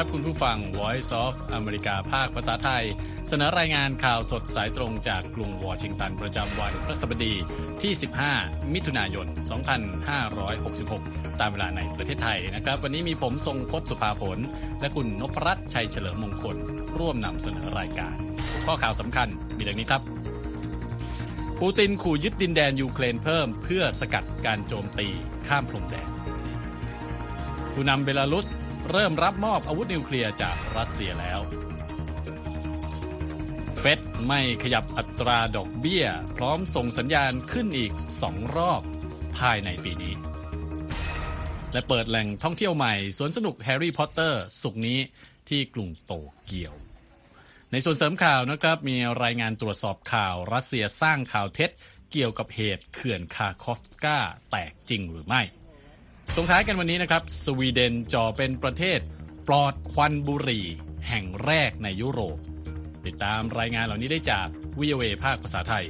ครับ คุณผู้ฟัง Voice of อเมริกาภาคภาษาไทย เสนอรายงานข่าวสดสายตรงจากกรุงวอชิงตันประจำวันพฤหัสบดีที่ 15 มิถุนายน 2566 ตามเวลาในประเทศไทยนะครับ วันนี้มีผมทรงพศสุภาผล และคุณนพรัตน์ชัยเฉลิมมงคล ร่วมนำเสนอรายการ ข้อข่าวสำคัญมีดังนี้ครับปูตินขู่ยึดดินแดนยูเครนเพิ่ม เพื่อสกัดการโจมตีข้ามพรมแดนผู้นำเบลารุส เริ่มรับมอบอาวุธนิวเคลียร์จากรัสเซียแล้ว เฟดไม่ขยับอัตราดอกเบี้ย พร้อมส่งสัญญาณขึ้นอีกสองรอบภายในปีนี้ และเปิดแหล่งท่องเที่ยวใหม่สวนสนุกแฮร์รี่พอตเตอร์ศุกร์นี้ที่กรุงโตเกียว ในส่วนเสริมข่าวนะครับมีรายงานตรวจสอบข่าวรัสเซียสร้างข่าวเท็จเกี่ยวกับเหตุเขื่อนคาคอฟกาแตกจริงหรือไม่ ส่งท้ายกันวันนี้นะครับ สวีเดนจ่อเป็นประเทศ ปลอดควันบุหรี่ แห่งแรกในยุโรป ติดตามรายงานเหล่านี้ได้จากวิเอภาคภาษาไทย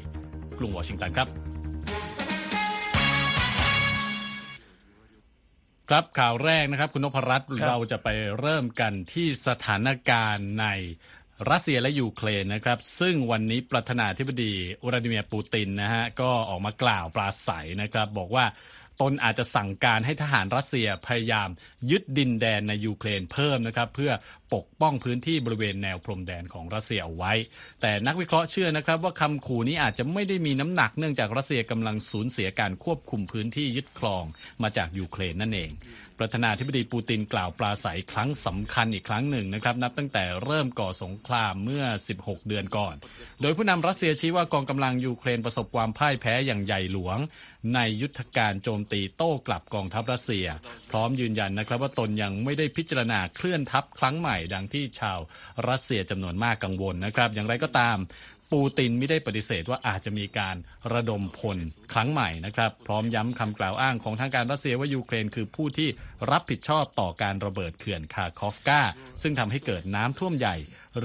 กรุงวอชิงตันครับครับข่าวแรกนะครับคุณนพรัตน์เราจะไปเริ่มกันที่สถานการณ์ในรัสเซียและยูเครนนะครับ ซึ่งวันนี้ประธานาธิบดีวลาดิเมียร์ปูตินนะฮะก็ออกมากล่าวปราศรัยนะครับ บอกว่า ตนอาจจะสั่งการให้ทหารรัสเซียพยายาม ยึดดินแดนในยูเครนเพิ่มนะครับเพื่อปกป้องพื้นที่บริเวณแนวพรมแดนของรัสเซียเอาไว้ แต่นักวิเคราะห์เชื่อนะครับว่าคำขู่นี้อาจจะไม่ได้มีน้ำหนักเนื่องจากรัสเซียกำลังสูญเสียการควบคุมพื้นที่ยึดครองมาจากยูเครนนั่นเอง ประธานาธิบดีปูตินกล่าวปราศรัยครั้งสำคัญอีกครั้งหนึ่งนะครับนับตั้งแต่เริ่มก่อสงครามเมื่อ 16 เดือนก่อน โดยผู้นำรัสเซียชี้ว่ากองกำลังยูเครนประสบความพ่ายแพ้อย่างใหญ่หลวง ในยุทธการโจมตีโต้กลับกองทัพรัสเซีย พร้อมยืนยันนะครับว่าตนยังไม่ได้พิจารณาเคลื่อนทัพครั้งใหม่ดังที่ชาวรัสเซียจำนวนมากกังวลนะครับ อย่างไรก็ตาม ปูตินไม่ได้ปฏิเสธว่าอาจจะมีการระดมพลครั้งใหม่นะครับ พร้อมย้ำคำกล่าวอ้างของทางการรัสเซียว่ายูเครนคือผู้ที่รับผิดชอบต่อการระเบิดเขื่อนคาคอฟกาซึ่งทำให้เกิดน้ำท่วมใหญ่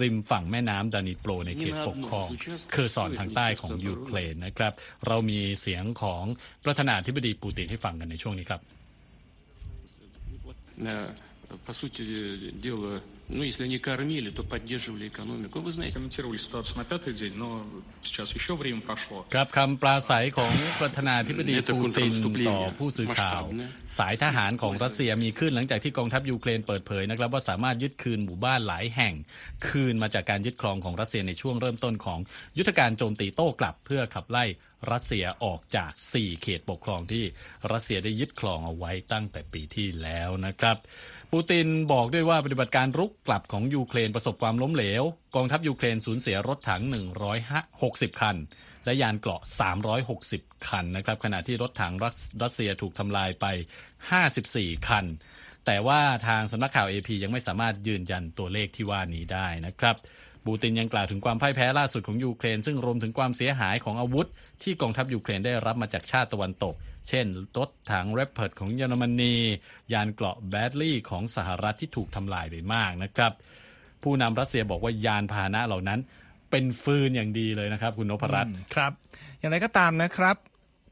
ริมฝั่งแม่น้ำดานิโปรในเขตปกครองเคอร์ซอนทางใต้ของยูเครนนะครับ เรามีเสียงของประธานาธิบดีปูตินให้ฟังกันในช่วงนี้ครับ по сути дела, ну, если они кормили, то поддерживали экономику. Вы знаете. Комментировали ситуацию на пятый день, но сейчас еще время прошло. ครับคำปราศัยของประธานาธิบดีปูตินต่อผู้สื่อข่าว สายทหารของรัสเซียมีขึ้นหลังจากที่กองทัพยูเครนเปิดเผยนะครับว่าสามารถยึดคืนหมู่บ้านหลายแห่ง คืนมาจากการยึดครองของรัสเซียในช่วงเริ่มต้นของยุทธการโจมตีโต้กลับ เพื่อขับไล่รัสเซียออกจาก 4 เขตปกครองที่รัสเซียได้ยึดครองเอาไว้ตั้งแต่ปีที่แล้วนะครับ ปูตินบอกด้วยว่าปฏิบัติการรุกกลับของยูเครนประสบความล้มเหลว กองทัพยูเครนสูญเสียรถถัง 160 คัน และยานเกราะ 360 คันนะครับขณะที่รถถังรัสเซียถูกทำลายไป 54 คัน แต่ว่าทางสำนักข่าว AP ยังไม่สามารถยืนยันตัวเลขที่ว่านี้ได้นะครับ ปูตินยังกล่าวถึงความพ่ายแพ้ล่าสุดของยูเครน ซึ่งรวมถึงความเสียหายของอาวุธ ที่กองทัพยูเครนได้รับมาจากชาติตะวันตก เช่นรถถัง Leopard ของเยอรมนี ยานเกราะ Bradley ของสหรัฐที่ถูกทำลายไปมากนะครับ ผู้นำรัสเซียบอกว่ายานพาหนะเหล่านั้นเป็นฟืนอย่างดีเลยนะครับ คุณนพรัตน์ครับ อย่างไรก็ตามนะครับ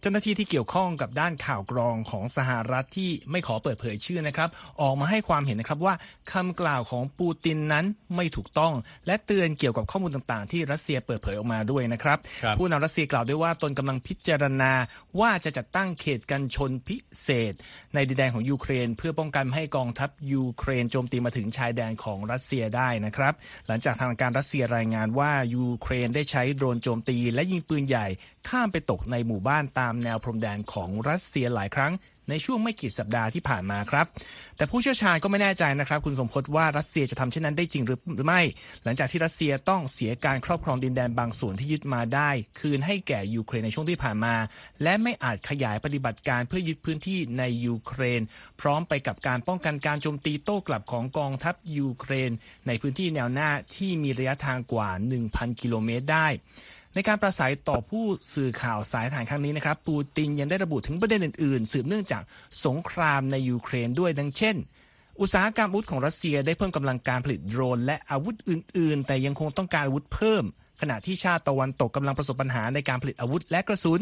เจ้าหน้าที่ที่เกี่ยวข้องกับด้านข่าวกรองของสหรัฐที่ไม่ขอเปิดเผยชื่อนะครับ ออกมาให้ความเห็นนะครับว่าคำกล่าวของปูตินนั้นไม่ถูกต้อง และเตือนเกี่ยวกับข้อมูลต่างๆ ที่รัสเซียเปิดเผยออกมาด้วยนะครับรบผู้นำรัสเซียกล่าวด้วยว่าตนกำลังพิจารณาว่าจะจัดตั้งเขตกันชนพิเศษ ในดินแดนของยูเครน เพื่อป้องกันให้กองทัพยูเครนโจมตีมาถึงชายแดนของรัสเซียได้นะครับ หลังจากทางการรัสเซียรายงานว่ายูเครนได้ใช้โดรนโจมตี และยิงปืนใหญ่ข้ามไปตกในหมู่บ้านตามแนวพรมแดนของรัสเซียหลายครั้งในช่วงไม่กี่สัปดาห์ที่ผ่านมาครับ แต่ผู้เชี่ยวชาญก็ไม่แน่ใจนะครับ คุณสมพศว่ารัสเซียจะทำเช่นนั้นได้จริงหรือไม่ หลังจากที่รัสเซียต้องเสียการครอบครองดินแดนบางส่วนที่ยึดมาได้ คืนให้แก่ยูเครนในช่วงที่ผ่านมา และไม่อาจขยายปฏิบัติการเพื่อยึดพื้นที่ในยูเครน พร้อมไปกับการป้องกันการโจมตีโต้กลับของกองทัพยูเครน ในพื้นที่แนวหน้าที่มีระยะทางกว่า 1,000 กิโลเมตรได้ ในการประสัยต่อผู้สื่อข่าวสายฐานครั้งนี้นะครับ ปูตินยังได้ระบุถึงประเด็นอื่นๆ สืบเนื่องจากสงครามในยูเครนด้วยดังเช่น อุตสาหกรรมอาวุธของรัสเซียได้เพิ่มกำลังการผลิตโดรน และอาวุธอื่น ๆ แต่ยังคงต้องการอาวุธเพิ่ม ขณะที่ชาติตะวันตกกำลังประสบปัญหาในการผลิตอาวุธและกระสุน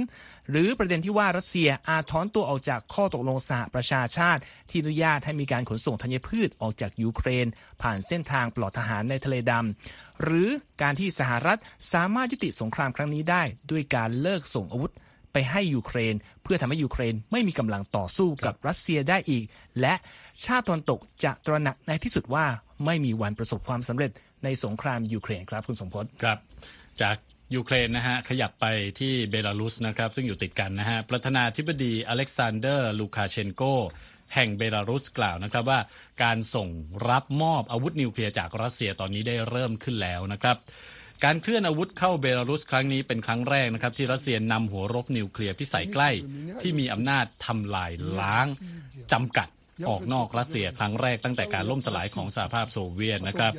หรือประเด็นที่ว่ารัสเซียอาจถอนตัวออกจากข้อตกลงสหประชาชาติ ที่อนุญาตให้มีการขนส่งธัญพืชออกจากยูเครน ผ่านเส้นทางปลอดทหารในทะเลดำหรือการที่สหรัฐสามารถยุติสงครามครั้งนี้ได้ ด้วยการเลิกส่งอาวุธ ไปให้ยูเครน เพื่อทำให้ยูเครนไม่มีกำลังต่อสู้กับรัสเซียได้อีก และชาติตะวันตกจะตระหนักในที่สุดว่าไม่มีวันประสบความสำเร็จในสงครามยูเครนครับคุณสมพศครับ จากยูเครนนะฮะขยับไปที่เบลารุสนะครับซึ่งอยู่ติดกันนะฮะประธานาธิบดีอเล็กซานเดอร์ ลูคาเชนโกแห่งเบลารุสกล่าวนะครับว่าการส่งรับมอบอาวุธนิวเคลียร์จากรัสเซียตอนนี้ได้เริ่มขึ้นแล้วนะครับ การเคลื่อนอาวุธเข้าเบลารุสครั้งนี้เป็นครั้งแรกนะครับที่รัสเซียนำหัวรบนิวเคลียร์พิสัยใกล้ ที่มีอำนาจทำลายล้างจำกัดออกนอกรัสเซียครั้งแรกตั้งแต่การล่มสลายของสหภาพโซเวียตนะครับ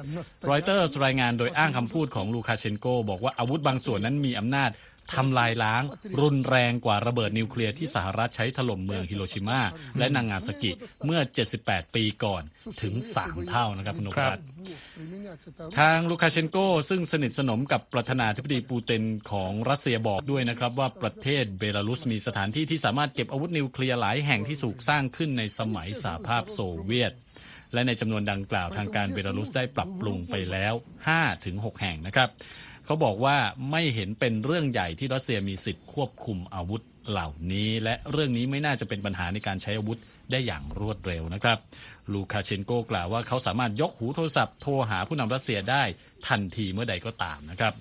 รอยเตอร์รายงานโดยอ้างคำพูดของลูคาเชนโก บอกว่าอาวุธบางส่วนนั้นมีอำนาจ ทำลายล้าง รุนแรงกว่าระเบิดนิวเคลียร์ที่สหรัฐใช้ถล่มเมืองฮิโรชิมาและนางาซากิเมื่อ 78 ปีก่อนถึง 3 เท่านะครับคุณนพรัตน์ทางลูคาเชนโกซึ่งสนิทสนมกับประธานาธิบดีปูตินของรัสเซียบอกด้วยนะครับว่าประเทศเบลารุสมีสถานที่ที่สามารถเก็บอาวุธนิวเคลียร์หลายแห่งที่ถูกสร้างขึ้นในสมัยสหภาพโซเวียตและในจำนวนดังกล่าวทางการเบลารุสได้ปรับปรุงไปแล้ว 5-6 แห่งนะครับ เขาบอกว่าไม่เห็นเป็นเรื่องใหญ่ที่รัสเซียมีสิทธิ์ควบคุมอาวุธเหล่านี้ และเรื่องนี้ไม่น่าจะเป็นปัญหาในการใช้อาวุธได้อย่างรวดเร็วนะครับ ลูคาเชนโกกล่าวว่าเขาสามารถยกหูโทรศัพท์โทรหาผู้นำรัสเซียได้ทันทีเมื่อใดก็ตามนะครับ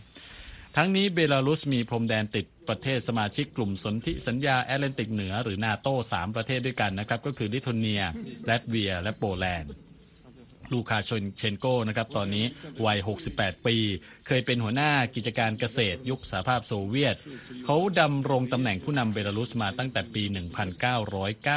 ทั้งนี้เบลารุสมีพรมแดนติดประเทศสมาชิกกลุ่มสนธิสัญญาแอตแลนติกเหนือหรือนาโต้สามประเทศด้วยกันนะครับ ก็คือลิทัวเนียแลตเวีย และโปแลนด์ ลูคาชนเชนโกนะครับตอนนี้วัย 68 ปี เคยเป็นหัวหน้ากิจการเกษตร ยุคสหภาพโซเวียต เขาดำรงตำแหน่งผู้นำเบลารุสมาตั้งแต่ปี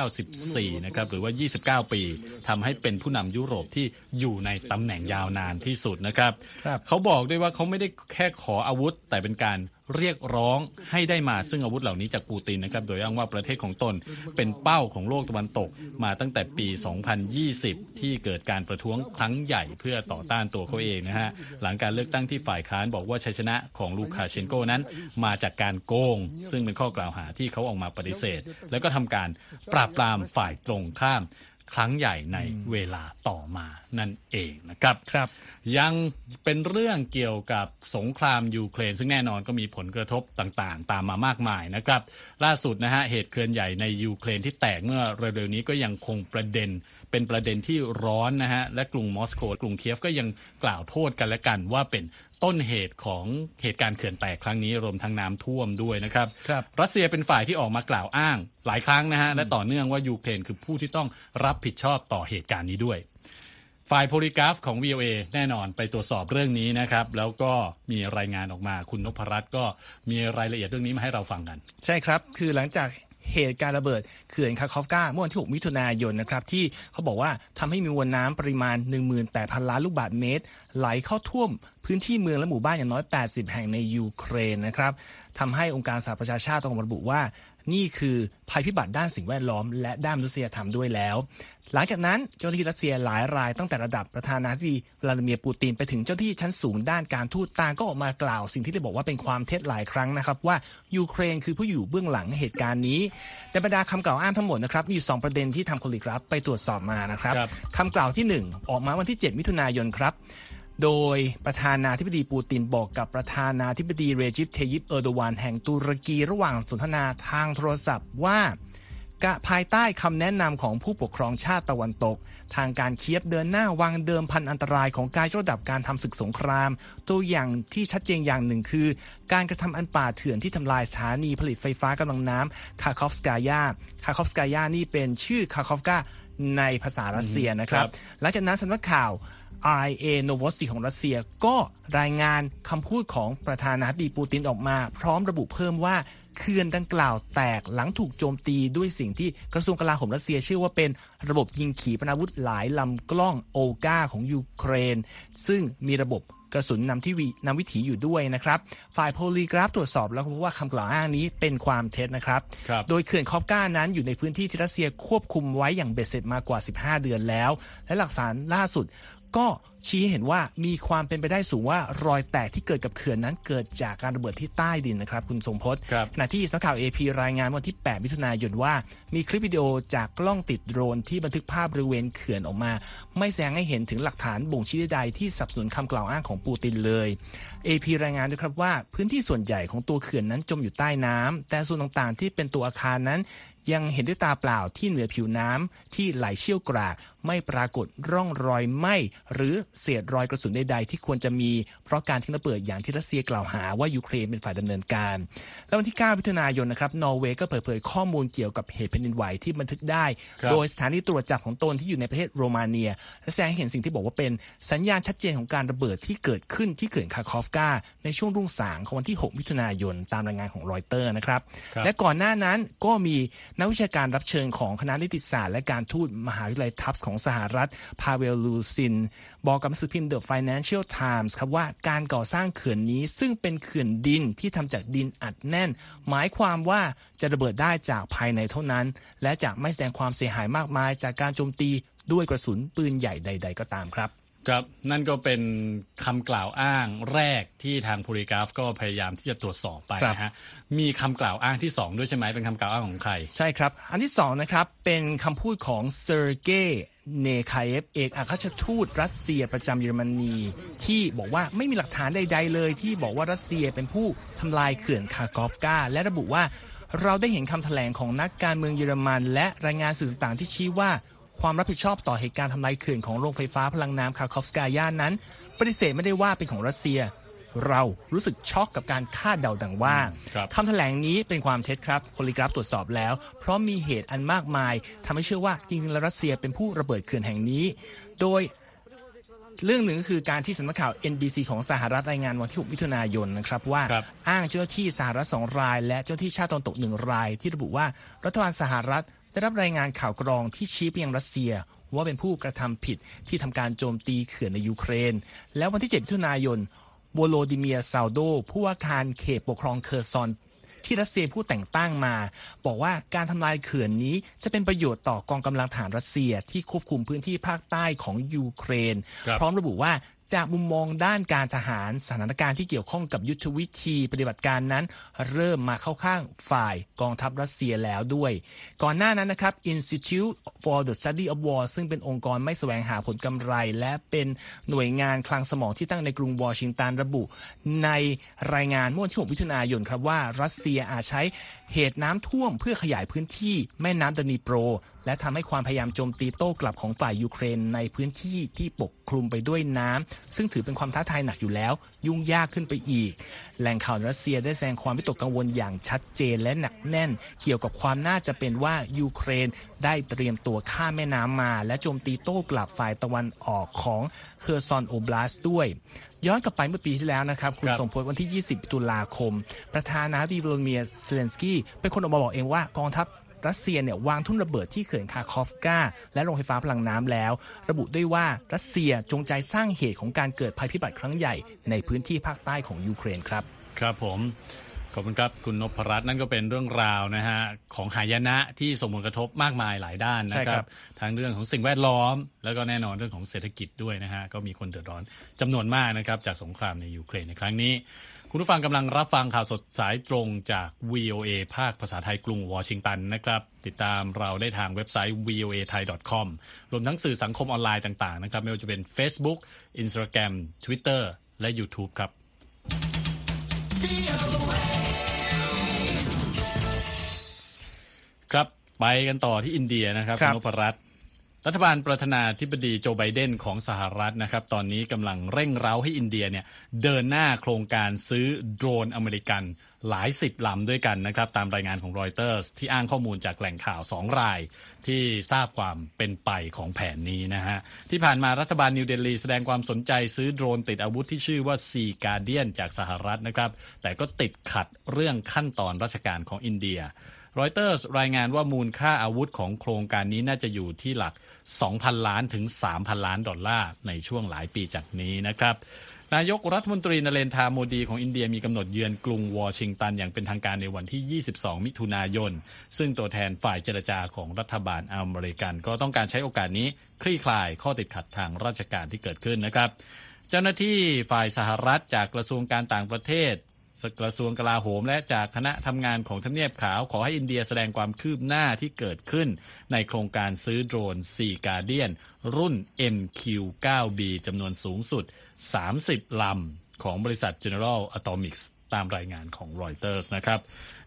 1994 นะครับหรือว่า 29 ปีทำให้เป็นผู้นำยุโรปที่อยู่ในตำแหน่งยาวนานที่สุดนะครับครับเขาบอกด้วยว่าเขาไม่ได้แค่ขออาวุธแต่เป็นการ เรียกร้องให้ได้มาซึ่งอาวุธเหล่านี้จากปูตินนะครับโดยอ้างว่าประเทศของตนเป็นเป้าของโลกตะวันตกมาตั้งแต่ปี 2020 ที่เกิดการประท้วงครั้งใหญ่เพื่อต่อต้านตัวเขาเองนะฮะหลังการเลือกตั้งที่ฝ่ายค้านบอกว่าชัยชนะของลูคาเชนโกนั้น มาจากการโกง ซึ่งเป็นข้อกล่าวหาที่เขาออกมาปฏิเสธ แล้วก็ทำการปราบปรามฝ่ายตรงข้าม ครั้งใหญ่ในเวลาต่อมานั่นเองนะครับครับ ยังเป็นเรื่องเกี่ยวกับสงครามยูเครน ซึ่งแน่นอนก็มีผลกระทบต่างๆ ตามมามากมายนะครับ ล่าสุดนะฮะเหตุเขื่อนใหญ่ในยูเครนที่แตกเมื่อเร็วๆนี้ก็ยังคงประเด็นเป็นประเด็นที่ร้อนนะฮะและกรุงมอสโกกรุงเคียฟก็ยังกล่าวโทษกันและกันว่าเป็น ต้นเหตุของเหตุการณ์เขื่อนแตกครั้งนี้รวมทั้งน้ำท่วมด้วยนะครับครับรัสเซียเป็นฝ่ายที่ออกมากล่าวอ้างหลายครั้งนะฮะและต่อเนื่องว่ายูเครนคือผู้ที่ต้องรับผิดชอบต่อเหตุการณ์นี้ด้วย ฝ่าย Polygraph ของ VOA แน่นอนไปตรวจสอบเรื่องนี้นะครับ แล้วก็มีรายงานออกมาคุณนพรัตน์ก็มีรายละเอียดเรื่องนี้มาให้เราฟังกัน ใช่ครับ คือหลังจาก เหตุการณ์ระเบิดเขื่อนคาคอฟกาเมื่อวันที่ 6 มิถุนายนนะครับที่เขาบอกว่าทำให้มีมวลน้ำปริมาณ 18,000 ล้านลูกบาศก์เมตร ไหลเข้าท่วมพื้นที่เมืองและหมู่บ้านอย่างน้อย 80 แห่งในยูเครนนะครับทำให้องค์การสหประชาชาติต้องออกมาระบุว่า นี่คือภัยพิบัติด้านสิ่งแวดล้อม และด้านมนุษยธรรมด้วยแล้ว หลังจากนั้นเจ้าหน้าที่รัสเซียหลายรายตั้งแต่ระดับประธานาธิบดีวลาดิเมียร์ปูตินไปถึงเจ้าหน้าที่ชั้นสูงด้านการทูตต่างก็ออกมากล่าว สิ่งที่ได้บอกว่าเป็นความเท็จหลายครั้งนะครับ ว่ายูเครนคือผู้อยู่เบื้องหลังเหตุการณ์นี้ แต่บรรดาคำกล่าวอ้างทั้งหมดนะครับมีอยู่สองประเด็นที่ทาง Polygraph ไปตรวจสอบมานะครับครับคำกล่าวที่หนึ่งออกมาวันที่ 7 มิถุนายนครับ โดยประธานาธิบดีปูตินบอกกับประธานาธิบดีเรจิปเทยิปเออร์โดวานแห่งตุรกีระหว่างสนทนาทางโทรศัพท์ว่ากะภายใต้คำแนะนำของผู้ปกครองชาติตะวันตก ทางการเคียฟเดินหน้าวางเดิมพันอันตรายของการยกระดับการทำศึกสงคราม ตัวอย่างที่ชัดเจนอย่างหนึ่งคือ การกระทำอันป่าเถื่อนที่ทำลายสถานีผลิตไฟฟ้ากำลังน้ำคาคอฟสกายาคาคอฟสกายานี่เป็นชื่อคาคอฟกาในภาษารัสเซียนะครับ หลังจากนั้นสำนักข่าว RIA Novosti ของรัสเซียก็รายงานคำพูดของประธานาธิบดีปูตินออกมา พร้อมระบุเพิ่มว่าเขื่อนดังกล่าวแตกหลังถูกโจมตีด้วยสิ่งที่กระทรวงกลาโหมรัสเซียเชื่อว่าเป็นระบบยิงขีปนาวุธหลายลำกล้องโอกาของยูเครน ซึ่งมีระบบกระสุนนำที่วินำวิถีอยู่ด้วยนะครับ ฝ่ายโพลีกราฟตรวจสอบแล้วพบว่าคำกล่าวอ้างนี้เป็นความเท็จนะครับรบโดยเขื่อนคอฟก้านั้นอยู่ในพื้นที่ที่รัสเซียควบคุมไว้อย่างเบ็ดเสร็จมากว่า 15 เดือนแล้ว และหลักฐานล่าสุด ก็ชี้ให้เห็นว่ามีความเป็นไปได้สูงว่ารอยแตกที่เกิดกับเขื่อนนั้นเกิดจากการระเบิดที่ใต้ดินนะครับคุณทรงพจน์ครับขณะที่สำนักข่าว AP รายงานวันที่ 8 มิถุนายนว่า มีคลิปวิดีโอจากกล้องติดโดรนที่บันทึกภาพบริเวณเขื่อนออกมา ไม่แสดงให้เห็นถึงหลักฐานบ่งชี้ใดๆที่สนับสนุนคำกล่าวอ้างของปูตินเลย AP รายงานด้วยครับว่าพื้นที่ส่วนใหญ่ของตัวเขื่อนนั้นจมอยู่ใต้น้ำแต่ส่วนต่างๆ ที่เป็นตัวอาคารนั้น ยังเห็นด้วยตาเปล่าที่เหนือผิวน้ำที่ไหลเชี่ยวกราก ไม่ปรากฏร่องรอยไหม้หรือเศษรอยกระสุนใดๆ ที่ควรจะมี เพราะการทิ้งระเบิดอย่างที่รัสเซียกล่าวหาว่ายูเครนเป็นฝ่ายดำเนินการ แล้ววันที่ 9 มิถุนายนนะครับนอร์เวย์ก็เปิดเผยข้อมูลเกี่ยวกับเหตุแผ่นดินไหวที่บันทึกได้ครับโดยสถานีตรวจจับของตนที่อยู่ในประเทศโรมาเนียและแสดงให้เห็นสิ่งที่บอกว่าเป็นสัญญาณชัดเจนของการระเบิดที่เกิดขึ้นที่เขื่อนคาคอฟกาในช่วงรุ่งสางของวันที่ 6 มิถุนายนตามรายงานของรอยเตอร์นะครับครับและก่อนหน้านั้นก็มีนักวิชาการรับเชิญของคณะนิติศาสตร์และการทูตมหาวิทยาลัยทัฟส์ของสหรัฐ พาเวลลูซิน บอกกับสื่อพิมพ์ The Financial Times ครับว่าการก่อสร้างเขื่อนนี้ซึ่งเป็นเขื่อนดินที่ทำจากดินอัดแน่น หมายความว่าจะระเบิดได้จากภายในเท่านั้น และจะไม่แสดงความเสียหายมากมายจากการโจมตีด้วยกระสุนปืนใหญ่ใด ๆ ก็ตามครับ ครับนั่นก็เป็นคำกล่าวอ้างแรกที่ทาง Polygraph ก็พยายามที่จะตรวจสอบไปครับนะฮะมีคำกล่าวอ้างที่สองด้วยใช่ไหมเป็นคำกล่าวอ้างของใคร ใช่ครับ อันที่สองนะครับ เป็นคำพูดของเซอร์เกย์เนคาเอฟเอกอัครราชทูตรัสเซียประจำเยอรมนี ที่บอกว่าไม่มีหลักฐานใด ๆ เลย ที่บอกว่ารัสเซียเป็นผู้ทำลายเขื่อนคาร์กอฟกาและระบุว่าเราได้เห็นคำแถลงของนักการเมืองเยอรมัน และรายงานสื่อต่างๆที่ชี้ว่า ความรับผิดชอบต่อเหตุการณ์ทำลายเขื่อนของโรงไฟฟ้าพลังน้ำคาร์กอฟกาย่านนั้น ปฏิเสธไม่ได้ว่าเป็นของรัสเซีย เรารู้สึกช็อกกับการคาดเดาดังว่าครับคำแถลงนี้เป็นความเท็จครับ Polygraph ตรวจสอบแล้ว เพราะมีเหตุอันมากมายทำให้เชื่อว่าจริงๆแล้วรัสเซียเป็นผู้ระเบิดเขื่อนแห่งนี้ โดยเรื่องหนึ่งก็คือการที่สำนักข่าว NBC ของสหรัฐรายงานวันที่ 6 มิถุนายนนะครับ ว่าครับอ้างเจ้าหน้าที่สหรัฐสองราย และเจ้าหน้าที่ชาติตะวันตกหนึ่งราย ที่ระบุว่ารัฐบาลสหรัฐ ได้รับรายงานข่าวกรองที่ชี้ไปยังรัสเซียว่าเป็นผู้กระทำผิดที่ทำการโจมตีเขื่อนในยูเครน แล้ววันที่7มิถุนายนโวโลดิเมียร์ซัลโด ผู้ว่าการเขตปกครองเคอร์ซอน ที่รัสเซียผู้แต่งตั้งมา บอกว่าการทำลายเขื่อนนี้จะเป็นประโยชน์ต่อกองกำลังทหารรัสเซียที่ควบคุมพื้นที่ภาคใต้ของยูเครนครับพร้อมระบุว่า จากมุมมองด้านการทหารสถานการณ์ที่เกี่ยวข้องกับยุทธวิธีปฏิบัติการนั้น เริ่มมาเข้าข้างฝ่ายกองทัพรัสเซียแล้วด้วย ก่อนหน้านั้นนะครับ Institute for the Study of War ซึ่งเป็นองค์กรไม่แสวงหาผลกำไร และเป็นหน่วยงานคลังสมองที่ตั้งในกรุงวอชิงตันระบุ ในรายงานเมื่อวันที่6มิถุนายนครับว่ารัสเซียอาจใช้ เหตุน้ำท่วมเพื่อขยายพื้นที่แม่น้ำดานีโปร และทำให้ความพยายามโจมตีโต้กลับของฝ่ายยูเครนในพื้นที่ที่ปกคลุมไปด้วยน้ำซึ่งถือเป็นความท้าทายหนักอยู่แล้ว ยุ่งยากขึ้นไปอีก แหล่งข่าวรัสเซียได้แสดงความวิตกกังวลอย่างชัดเจนและหนักแน่น เกี่ยวกับความน่าจะเป็นว่ายูเครนได้เตรียมตัวข้ามแม่น้ำมา และโจมตีโต้กลับฝ่ายตะวันออกของ เคอร์ซอน Oblast ด้วย ย้อนกลับไปเมื่อปีที่แล้วนะครับ คุณทรงพจน์วันที่ 20 ตุลาคม ประธานาธิบดีโวโลดิเมียร์เซเลนสกี้เป็นคนออกมาบอกเองว่ากองทัพรัสเซียเนี่ยวางทุ่นระเบิดที่เขื่อนคาคอฟกาและโรงไฟฟ้าพลังน้ำแล้ว ระบุด้วยว่ารัสเซียจงใจสร้างเหตุของการเกิดภัยพิบัติครั้งใหญ่ในพื้นที่ภาคใต้ของยูเครนครับ ครับผม ขอบคุณครับ คุณนพรัตน์นั่นก็เป็นเรื่องราวนะฮะของหายนะที่ส่งผลกระทบมากมายหลายด้านนะใช่คครัรับบทั้งเรื่องของสิ่งแวดล้อม แล้วก็แน่นอนเรื่องของเศรษฐกิจด้วยนะฮะก็มีคนเดือดร้อนจำนวนมากนะครับจากสงครามในยูเครนในครั้งนี้ คุณผู้ฟังกำลังรับฟังข่าวสดสายตรงจาก VOA ภาคภาษาไทยกรุงวอชิงตันนะครับติดตามเราได้ทางเว็บไซต์ voa thai com รวมทั้งสื่อสังคมออนไลน์ต่างๆนะครับไม่ว่าจะเป็น Facebook Instagram Twitter และ YouTube ครับ ครับไปกันต่อที่อินเดียนะครับครับณนพรัตน์ รัฐบาลประธานาธิบดีโจไบเดนของสหรัฐนะครับ ตอนนี้กำลังเร่งเร้าให้อินเดียเนี่ยเดินหน้าโครงการซื้อโดรนอเมริกันหลายสิบลำด้วยกันนะครับ ตามรายงานของรอยเตอร์สที่อ้างข้อมูลจากแหล่งข่าวสองราย ที่ทราบความเป็นไปของแผนนี้นะฮะ ที่ผ่านมารัฐบาลนิวเดลีแสดงความสนใจซื้อโดรนติดอาวุธที่ชื่อว่า Sea Guardian จากสหรัฐนะครับ แต่ก็ติดขัดเรื่องขั้นตอนราชการของอินเดีย รอยเตอร์สรายงานว่ามูลค่าอาวุธของโครงการนี้น่าจะอยู่ที่หลัก 2,000 ล้านถึง 3,000 ล้านดอลลาร์ในช่วงหลายปีจากนี้นะครับนายกรัฐมนตรีนเรนทาโมดีของอินเดียมีกำหนดเยือนกรุงวอชิงตันอย่างเป็นทางการในวันที่ 22 มิถุนายน ซึ่งตัวแทนฝ่ายเจรจาของรัฐบาลอเมริกัน ก็ต้องการใช้โอกาสนี้คลี่คลายข้อติดขัดทางราชการที่เกิดขึ้นนะครับ เจ้าหน้าที่ฝ่ายสหรัฐจากกระทรวงการต่างประเทศ กระทรวงกลาโหม และจากคณะทำงานของทำเนียบขาวขอให้อินเดียแสดงความคืบหน้าที่เกิดขึ้น ในโครงการซื้อโดรน4 Guardian รุ่น MQ-9B จำนวนสูงสุด 30 ลำของบริษัท General Atomics ตามรายงานของ Reuters นะครับ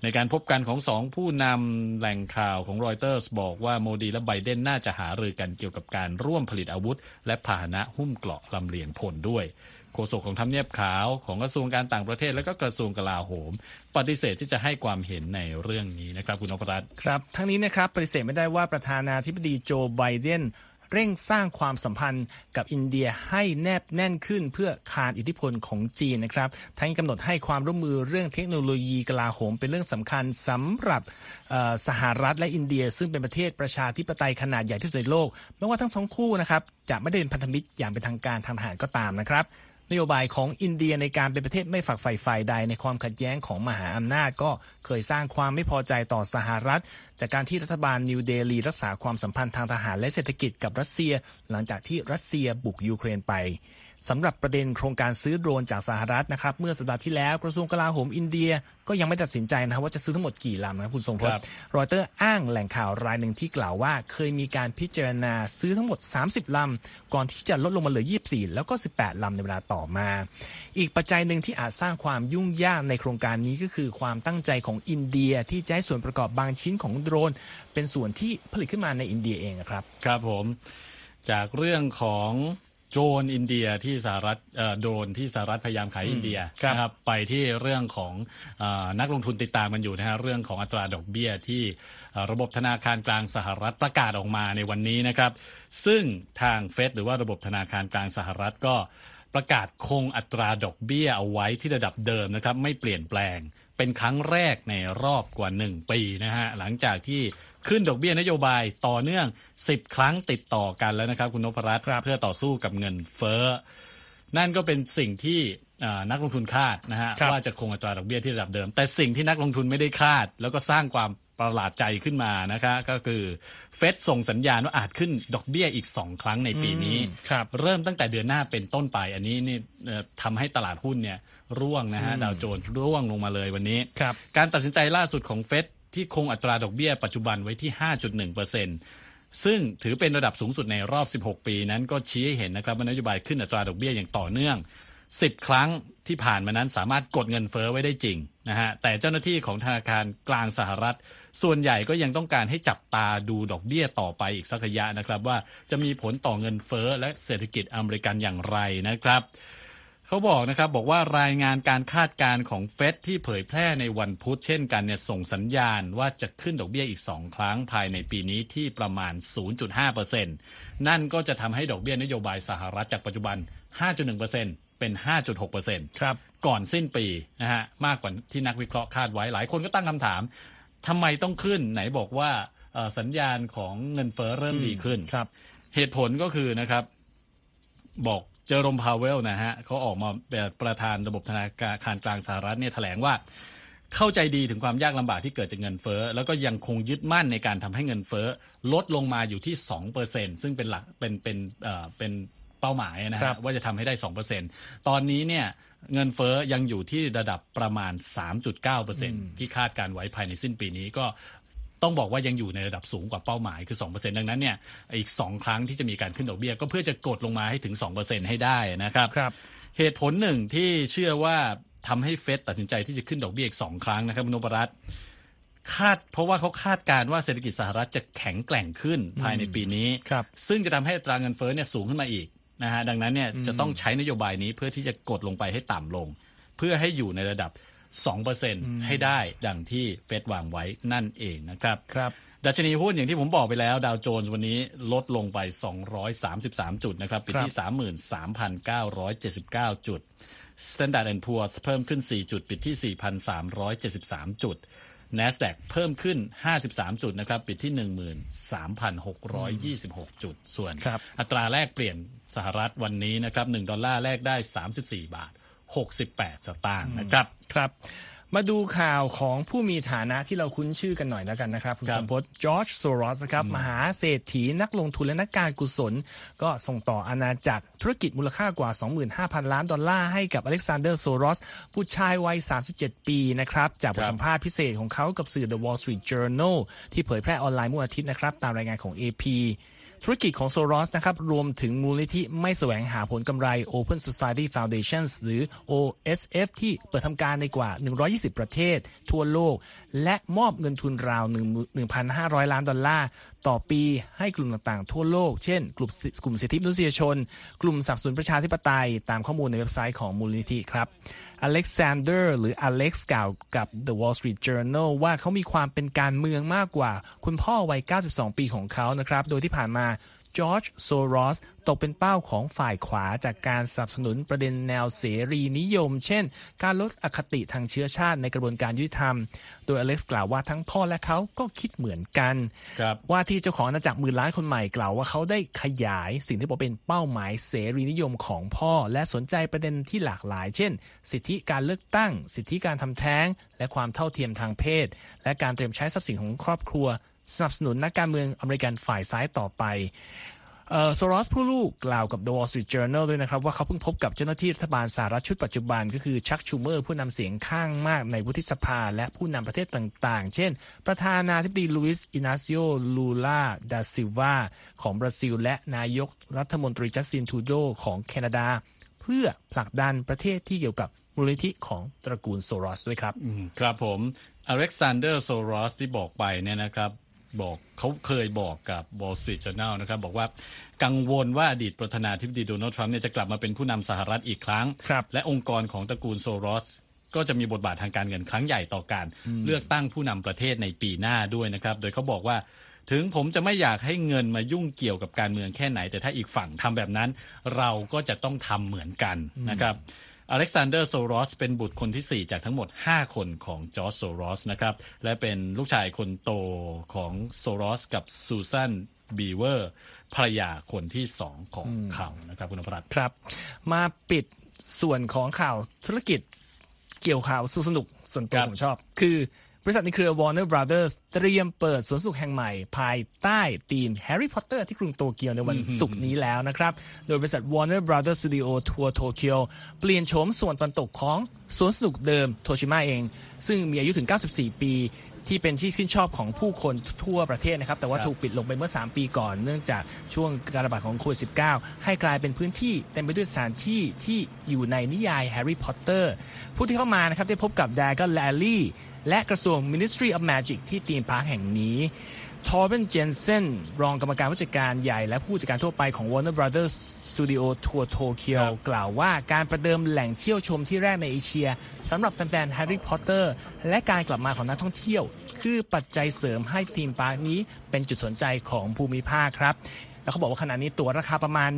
ในการพบกันของสองผู้นำแหล่งข่าวของ Reuters บอกว่าโมดีและไบเดนน่าจะหารือกันเกี่ยวกับการร่วมผลิตอาวุธ และพาหนะหุ้มเกราะลำเลียงพลด้วย โฆษกของทำเนียบขาวของกระทรวงการต่างประเทศและก็กระทรวงกลาโหม ปฏิเสธที่จะให้ความเห็นในเรื่องนี้นะครับคุณนพรัตน์ครับ ทั้งนี้นะครับปฏิเสธไม่ได้ว่าประธานาธิบดีโจไบเดนเร่งสร้างความสัมพันธ์กับอินเดียให้แนบแน่นขึ้นเพื่อคานอิทธิพลของจีนนะครับ ทั้งกำหนดให้ความร่วมมือเรื่องเทคโนโลยีกลาโหม เป็นเรื่องสำคัญสำหรับสหรัฐและอินเดีย ซึ่งเป็นประเทศประชาธิปไตยขนาดใหญ่ที่สุดในโลก ไม่ว่าทั้งสองคู่นะครับจะไม่ได้เป็นพันธมิตรอย่างเป็นทางการทางทหารก็ตามนะครับ นโยบายของอินเดียในการเป็นประเทศไม่ฝักใฝ่ฝ่ายใดในความขัดแย้งของมหาอำนาจ ก็เคยสร้างความไม่พอใจต่อสหรัฐ จากการที่รัฐบาลนิวเดลีรักษาความสัมพันธ์ทางทหารและเศรษฐกิจกับรัสเซีย หลังจากที่รัสเซียบุกยูเครนไป สำหรับประเด็นโครงการซื้อโดรนจากสหรัฐนะครับเมื่อสัปดาห์ที่แล้วกระทรวงกลาโหมอินเดียก็ยังไม่ตัดสินใจนะครับว่าจะซื้อทั้งหมดกี่ลำนะคุณทรงพจน์รอยเตอร์อ้างแหล่งข่าวรายหนึ่งที่กล่าวว่า เคยมีการพิจารณาซื้อทั้งหมด 30 ลำ ก่อนที่จะลดลงมาเหลือ 24 แล้วก็ 18 ลำในเวลาต่อมา อีกปัจจัยหนึ่งที่อาจสร้างความยุ่งยากในโครงการนี้ก็คือความตั้งใจของอินเดียที่จะให้ส่วนประกอบบางชิ้นของโดรน เป็นส่วนที่ผลิตขึ้นมาในอินเดียเองครับ ครับผม จากเรื่องของ โดรนอินเดียที่สหรัฐโดรนที่สหรัฐพยายามขายอินเดียนะครับไปที่เรื่องของอนักลงทุนติดตามกันอยู่นะฮะเรื่องของอัตราดอกเบี้ยที่ระบบธนาคารกลางสหรัฐประกาศออกมาในวันนี้นะครับ ซึ่งทางเฟดหรือว่าระบบธนาคารกลางสหรัฐก็ประกาศคงอัตราดอกเบี้ยเอาไว้ที่ระดับเดิมนะครับไม่เปลี่ยนแปลง เป็นครั้งแรกในรอบกว่า 1 ปีนะฮะหลังจากที่ขึ้นดอกเบี้ยนโยบายต่อเนื่อง 10 ครั้งติดต่อกันแล้วนะครับ คุณนพรัตน์เพื่อต่อสู้กับเงินเฟ้อ นั่นก็เป็นสิ่งที่นักลงทุนคาดนะฮะว่าจะคงอัตราดอกเบี้ยที่ระดับเดิม แต่สิ่งที่นักลงทุนไม่ได้คาด แล้วก็สร้างความประหลาดใจขึ้นมานะคะก็คือเฟดส่งสัญญาณว่าอาจขึ้นดอกเบี้ยอีก 2 ครั้งในปีนี้เริ่มตั้งแต่เดือนหน้าเป็นต้นไป อันนี้นี่ทำให้ตลาดหุ้นเนี่ย ร่วงนะฮะดาวโจนส์ร่วงลงมาเลยวันนี้ การตัดสินใจล่าสุดของเฟดที่คงอัตราดอกเบี้ยปัจจุบันไว้ที่ 5.1%ซึ่งถือเป็นระดับสูงสุดในรอบ 16 ปีนั้นก็ชี้ให้เห็นนะครับว่านโยบายขึ้นอัตราดอกเบี้ยอย่างต่อเนื่อง 10 ครั้งที่ผ่านมานั้นสามารถกดเงินเฟอ้อไว้ได้จริงนะฮะแต่เจ้าหน้าที่ของธนาคารกลางสหรัฐ ส่วนใหญ่ก็ยังต้องการให้จับตาดูดอกเบี้ยต่อไปอีกสักระยะนะครับ ว่าจะมีผลต่อเงินเฟอ้อและเศรษฐกิจอเมริกันอย่างไรนะครับ เขาบอกนะครับบอกว่ารายงานการคาดการณ์ของเฟดที่เผยแพร่ในวันพุธเช่นกันเนี่ยส่งสัญญาณว่าจะขึ้นดอกเบี้ยอีก 2 ครั้งภายในปีนี้ที่ประมาณ 0.5%นั่นก็จะทำให้ดอกเบี้ยนโยบายสหรัฐจากปัจจุบัน 5.1%เป็น 5.6%ครับ ก่อนสิ้นปีนะฮะ มากกว่าที่นักวิเคราะห์คาดไว้ หลายคนก็ตั้งคำถาม ทำไมต้องขึ้น ไหนบอกว่าสัญญาณของเงินเฟ้อเริ่มดีขึ้น ครับ เหตุผลก็คือนะครับ บอก เจอรมพาวเวลนะฮะเขาออกมาแบบประธานระบบธนาคารกลางสหรัฐเนี่ยแถลงว่าเข้าใจดีถึงความยากลำบากที่เกิดจากเงินเฟ้อ แล้วก็ยังคงยึดมั่นในการทำให้เงินเฟ้อ ลดลงมาอยู่ที่ 2%ซึ่งเป็นหลักเป็นเป็นเอ่อเป็นเป้าหมายนะฮะว่าจะทำให้ได้ 2%ตอนนี้เนี่ยเงินเฟ้อยังอยู่ที่ระดับประมาณ 3.9%ที่คาดการไว้ภายในสิ้นปีนี้ก็ ต้องบอกว่ายังอยู่ในระดับสูงกว่าเป้าหมายคือ 2%ดังนั้นเนี่ยอีก 2 ครั้งที่จะมีการขึ้นดอกเบี้ย ก็เพื่อจะกดลงมาให้ถึง 2%ให้ได้นะครับรบเหตุผลหนึ่งที่เชื่อว่าทำให้เฟดตัดสินใจที่จะขึ้นดอกเบี้ยอีก 2 ครั้งนะครับนุบรัตคาดเพราะว่าเขาคาดการว่าเศรษฐกิจสหรัฐจะแข็งแกร่งขึ้นภายในปีนี้ ซึ่งจะทำให้ตราเงินเฟ้อเนี่ยสูงขึ้นมาอีกนะฮะดังนั้นเนี่ยจะต้องใช้นโยบายนี้เพื่อที่จะกดลงไปให้ต่ำลง เพื่อให้อยู่ในระดับ 2%ให้ได้ดังที่เฟดวางไว้นั่นเองนะครับครับดัชนีหุ้นอย่างที่ผมบอกไปแล้วดาวโจนส์วันนี้ลดลงไป 233 จุดนะครับปิดที่ 33,979 จุด Standard Poor's เพิ่มขึ้น 4 จุด ปิดที่ 4,373 จุด NASDAQ เพิ่มขึ้น 53 จุดนะครับปิดที่ 13,626 จุด ส่วนครับอัตราแลกเปลี่ยนสหรัฐวันนี้นะครับ1ดอลลาร์แลกได้ 34 บาท 68 สตางค์นะครับครับ มาดูข่าวของผู้มีฐานะที่เราคุ้นชื่อกันหน่อยแล้วกันนะครับ คุณครับสมพศจอร์จโซรอสครับ มหาเศรษฐีนักลงทุนและนักการกุศล ก็ส่งต่ออาณาจักรธุรกิจมูลค่ากว่า 25,000 ล้านดอลลาร์ให้กับอเล็กซานเดอร์โซรอส ผู้ชายวัย 37 ปีนะครับ จากบทสัมภาษณ์พิเศษของเขากับสื่อ The Wall Street Journal ที่เผยแพร่ออนไลน์เมื่อวันอาทิตย์นะครับ ตามรายงานของ AP ธุรกิจของโซรอสนะครับรวมถึงมูลนิธิไม่แสวงหาผลกำไร Open Society Foundations หรือ OSF ที่เปิดทำการในกว่า 120 ประเทศ ทั่วโลก และมอบเงินทุนราว 1,500 ล้านดอลลาร์ ต่อปีให้กลุ่มต่างๆ ทั่วโลก เช่น กลุ่มกลุ่มสิทธิมนุษยชน กลุ่มสนับสนุนประชาธิปไตย ตามข้อมูลในเว็บไซต์ของมูลนิธิครับอเล็กซานเดอร์หรืออเล็กซ์กล่าวกับ The Wall Street Journal ว่าเขามีความเป็นการเมืองมากกว่า คุณพ่อวัย 92 ปีของเขานะครับ โดยที่ผ่านมา จอร์จโซรอสตกเป็นเป้าของฝ่ายขวาจากการสนับสนุนประเด็นแนวเสรีนิยม เช่น การลดอคติทางเชื้อชาติในกระบวนการยุติธรรม โดยอเล็กซ์กล่าวว่าทั้งพ่อและเขาก็คิดเหมือนกัน ว่าที่เจ้าของอาณาจักรหมื่นล้านคนใหม่กล่าวว่าเขาได้ขยายสิ่งที่บอกเป็นเป้าหมายเสรีนิยมของพ่อ และสนใจประเด็นที่หลากหลาย เช่น สิทธิการเลือกตั้ง สิทธิการทำแท้ง และความเท่าเทียมทางเพศ และการเตรียมใช้ทรัพย์สินของครอบครัว สนับสนุนนักการเมืองอเมริกันฝ่ายซ้ายต่อไปโซรอสผู้ลูกกล่าวกับ The Wall Street Journal ด้วยนะครับ ว่าเขาเพิ่งพบกับเจ้าหน้าที่รัฐบาลสหรัฐชุดปัจจุบัน ก็คือชักชูเมอร์ผู้นำเสียงข้างมากในวุฒิสภา และผู้นำประเทศต่างๆ เช่น ประธานาธิบดีลุอิสอินาซิโอลูลาดาซิลวาของบราซิล และนายกรัฐมนตรีจัสตินทรูโดของแคนาดา เพื่อผลักดันประเด็นที่เกี่ยวกับมูลนิธิของตระกูลโซรอสด้วยครับครับผมอเล็กซานเดอร์โซรอสที่บอกไปเนี่ยนะครับ บอกเขาเคยบอกกับ Wall Street Journal นะครับบอกว่ากังวลว่าอดีตประธานาธิบดีโดนัลด์ทรัมป์เนี่ยจะกลับมาเป็นผู้นำสหรัฐอีกครั้งครับและองค์กรของตระกูลโซรอสก็จะมีบทบาททางการเงินครั้งใหญ่ต่อการเลือกตั้งผู้นำประเทศในปีหน้าด้วยนะครับ โดยเขาบอกว่าถึงผมจะไม่อยากให้เงินมายุ่งเกี่ยวกับการเมืองแค่ไหน แต่ถ้าอีกฝั่งทำแบบนั้น เราก็จะต้องทำเหมือนกันนะครับ อเล็กซานเดอร์โซรอสเป็นบุตรคนที่ 4 จากทั้งหมด 5 คนของจอร์จโซรอสนะครับ และเป็นลูกชายคนโตของโซรอสกับซูซานเวเบอร์ภรรยาคนที่สองของเขานะครับคุณอภรัตน์ครับ มาปิดส่วนของข่าวธุรกิจเกี่ยวข่าวสนุกๆส่วนตัวครับผมชอบ คือ บริษัทในเครือ Warner Brothers เตรียมเปิดสวนสนุกแห่งใหม่ ภายใต้ธีม Harry Potter ที่กรุงโตเกียวในวันศุกร์นี้แล้วนะครับ โดยบริษัท Warner Brothers Studio Tour Tokyo เปลี่ยนโฉมส่วนตะวันตกของสวนสนุกเดิมโทชิมะเอง ซึ่งมีอายุถึง 94 ปีที่เป็นที่ชื่นชอบของผู้คนทั่วประเทศนะครับ แต่ว่าครับถูกปิดลงไปเมื่อ 3 ปีก่อน เนื่องจากช่วงการระบาดของโควิด -19 ให้กลายเป็นพื้นที่เต็มไปด้วยสถานที่ที่อยู่ในนิยายแฮร์รี่พอตเตอร์ผู้ที่เข้ามานะครับได้พบกับแดก o n แลลี่ และกระทรวง Ministry of Magic ที่ theme park แห่งนี้ทอร์เบนเจนเซนรองกรรมการผู้จัดการใหญ่และผู้จัดการทั่วไปของ Warner Brothers Studio Tour Tokyo ครับกล่าวว่าการประเดิมแหล่งเที่ยวชมที่แรกในเอเชียสำหรับแฟนๆแฮร์รี่พอตเตอร์และการกลับมาของนักท่องเที่ยว คือปัจจัยเสริมให้ทีมพาร์คนี้เป็นจุดสนใจของภูมิภาคครับ แล้วเขาบอกว่าขณะนี้ตั๋วราคาประมาณ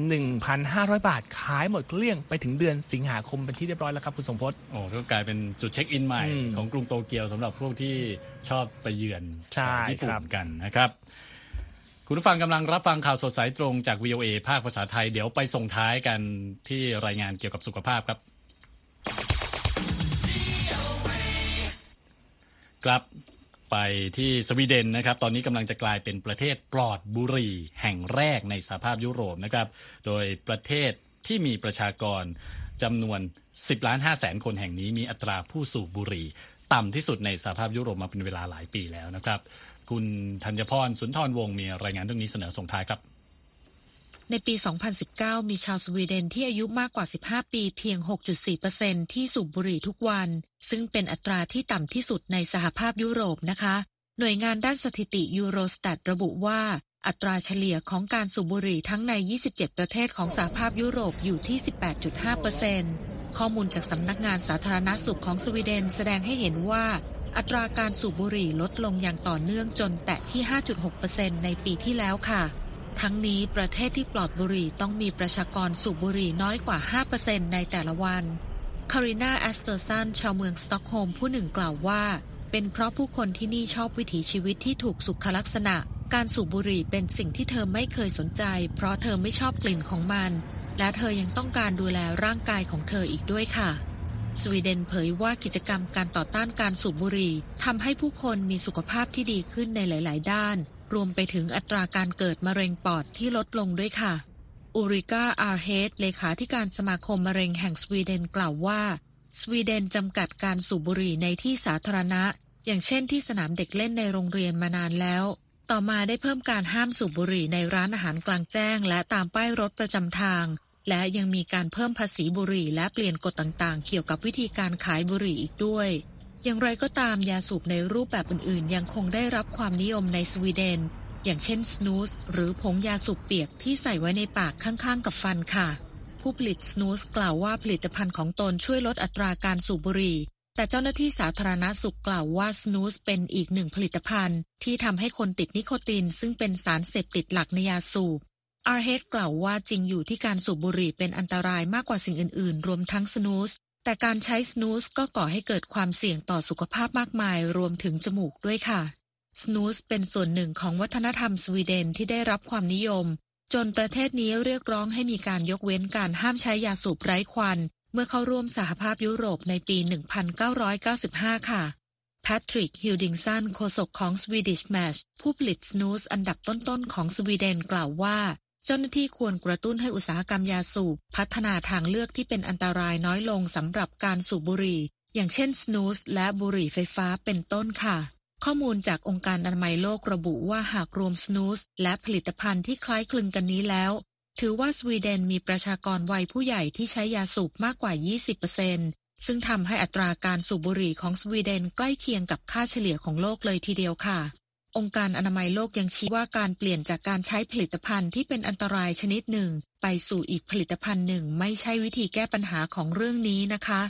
1,500 บาทขายหมดเกลี้ยงไปถึงเดือนสิงหาคมเป็นที่เรียบร้อยแล้วครับคุณสมพศโอ้ก็กลายเป็นจุดเช็คอินใหม่อืมของกรุงโตเกียวสำหรับพวกที่ชอบไปเยือนใช่ญี่ปุ่ครันบกันนะครับคุณผู้ฟังกำลังรับฟังข่าวสดสายตรงจาก VOA ภาคภาษาไทย เดี๋ยวไปส่งท้ายกันที่รายงานเกี่ยวกับสุขภาพครับ กลับ ไปที่สวีเดนนะครับ ตอนนี้กำลังจะกลายเป็นประเทศปลอดบุหรี่แห่งแรกในสหภาพยุโรปนะครับ โดยประเทศที่มีประชากรจำนวน 10ล้าน5แสนคนแห่งนี้มีอัตราผู้สูบบุหรี่ ต่ำที่สุดในสหภาพยุโรปมาเป็นเวลาหลายปีแล้วนะครับ คุณธัญพรสุนทรวงศ์มีรายงานเรื่องนี้เสนอส่งท้ายครับ ในปี 2019 มีชาวสวีเดนที่อายุมากกว่า 15 ปีเพียง 6.4%ที่สูบบุหรี่ทุกวัน ซึ่งเป็นอัตราที่ต่ำที่สุดในสหภาพยุโรปนะคะ หน่วยงานด้านสถิติยูโรสแตระบุว่า อัตราเฉลี่ยของการสูบบุหรี่ทั้งใน 27 ประเทศของสหภาพยุโรปอยู่ที่ 18.5%ข้อมูลจากสำนักงานสาธารณสุขของสวีเดนแสดงให้เห็นว่าอัตราการสูบบุหรี่ลดลงอย่างต่อเนื่องจนแตะที่ 5.6%ในปีที่แล้วค่ะ ทั้งนี้ประเทศที่ปลอดบุหรี่ต้องมีประชากรสูบบุหรี่น้อยกว่า 5%ในแต่ละวันคารินาแอสเตอร์สันชาวเมืองสต็อกโฮล์มผู้หนึ่งกล่าวว่า เป็นเพราะผู้คนที่นี่ชอบวิถีชีวิตที่ถูกสุขลักษณะ การสูบบุหรี่เป็นสิ่งที่เธอไม่เคยสนใจ เพราะเธอไม่ชอบกลิ่นของมัน และเธอยังต้องการดูแลร่างกายของเธออีกด้วยค่ะ สวีเดนเผยว่ากิจกรรมการต่อต้านการสูบบุหรี่ทำให้ผู้คนมีสุขภาพที่ดีขึ้นในหลาย ๆ ด้าน รวมไปถึงอัตราการเกิดมะเร็งปอดที่ลดลงด้วยค่ะ อูริกาอาร์เฮดเลขาธิการสมาคมมะเร็งแห่งสวีเดนกล่าวว่า สวีเดนจำกัดการสูบบุหรี่ในที่สาธารณะ อย่างเช่นที่สนามเด็กเล่นในโรงเรียนมานานแล้ว ต่อมาได้เพิ่มการห้ามสูบบุหรี่ในร้านอาหารกลางแจ้ง และตามป้ายรถประจำทาง และยังมีการเพิ่มภาษีบุหรี่และเปลี่ยนกฎต่างๆ เกี่ยวกับวิธีการขายบุหรี่อีกด้วย อย่างไรก็ตามยาสูบในรูปแบบอื่นๆ ยังคงได้รับความนิยมในสวีเดน อย่างเช่นสนูสหรือผงยาสูบเปียกที่ใส่ไว้ในปากข้างๆ กับฟันค่ะ ผู้ผลิตสนูสกล่าวว่าผลิตภัณฑ์ของตนช่วยลดอัตราการสูบบุหรี่แต่เจ้าหน้าที่สาธารณาสุขกล่าวว่าสนูสเป็นอีกหนึ่งผลิตภัณฑ์ ที่ทำให้คนติดนิโคติน ซึ่งเป็นสารเสพติดหลักในยาสูบอาร์เฮดกล่าวว่าจริงอยู่ที่การสูบบุหรี่เป็นอันตรายมากกว่าสิ่งอื่น ๆ รวมทั้งสนูส แต่การใช้สนูสก็ก่อให้เกิดความเสี่ยงต่อสุขภาพมากมายรวมถึงจมูกด้วยค่ะ สนูสเป็นส่วนหนึ่งของวัฒนธรรมสวีเดนที่ได้รับความนิยม จนประเทศนี้เรียกร้องให้มีการยกเว้นการห้ามใช้ยาสูบไร้ควัน เมื่อเข้าร่วมสหภาพยุโรปในปี 1995 ค่ะแพทริก ฮิลดิงสัน โฆษกของ Swedish Match ผู้ผลิตสนูสอันดับต้นๆของสวีเดนกล่าวว่า เจ้าหน้าที่ควรกระตุ้นให้อุตสาหกรรมยาสูบ พัฒนาทางเลือกที่เป็นอันตรายน้อยลงสำหรับการสูบบุหรี่ อย่างเช่นสนูสและบุหรี่ไฟฟ้าเป็นต้นค่ะ ข้อมูลจากองค์การอนามัยโลกระบุว่าหากรวมสนูสและผลิตภัณฑ์ที่คล้ายคลึงกันนี้แล้ว ถือว่าสวีเดนมีประชากรวัยผู้ใหญ่ที่ใช้ยาสูบมากกว่า 20%ซึ่งทำให้อัตราการสูบบุหรี่ของสวีเดนใกล้เคียงกับค่าเฉลี่ยของโลกเลยทีเดียวค่ะ องค์การอนามัยโลกยังชี้ว่าการเปลี่ยนจากการใช้ผลิตภัณฑ์ที่เป็นอันตรายชนิดหนึ่ง ไปสู่อีกผลิตภัณฑ์หนึ่ง ไม่ใช่วิธีแก้ปัญหาของเรื่องนี้นะคะ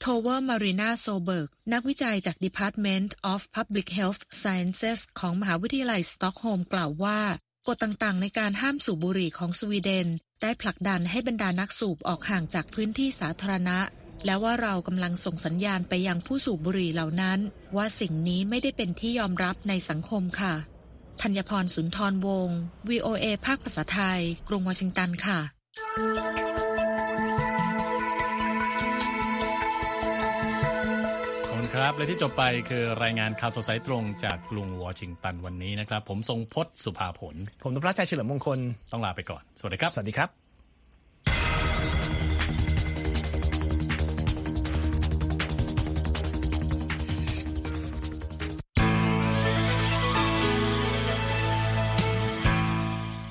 โทเวอร์มารีนาโซเบิร์ก นักวิจัยจาก Department of Public Health Sciences ของมหาวิทยาลัยสต็อกโฮล์มกล่าวว่ากฎต่างๆ ในการห้ามสูบบุหรี่ของสวีเดน ได้ผลักดันให้บรรดานักสูบออกห่างจากพื้นที่สาธารณะ และว่าเรากำลังส่งสัญญาณไปยังผู้สูบบุหรี่เหล่านั้น ว่าสิ่งนี้ไม่ได้เป็นที่ยอมรับในสังคมค่ะธัญพรสุนทรวงศ์ VOA ภาคภาษาไทย กรุงวอชิงตันค่ะ ขอบคุณครับ และที่จบไปคือรายงานข่าวสดสายตรงจากกรุงวอชิงตันวันนี้นะครับ ผมทรงพจน์สุภาผล ผมนพรัชชัยเฉลิมมงคล ต้องลาไปก่อน สวัสดีครับ สวัสดีครับ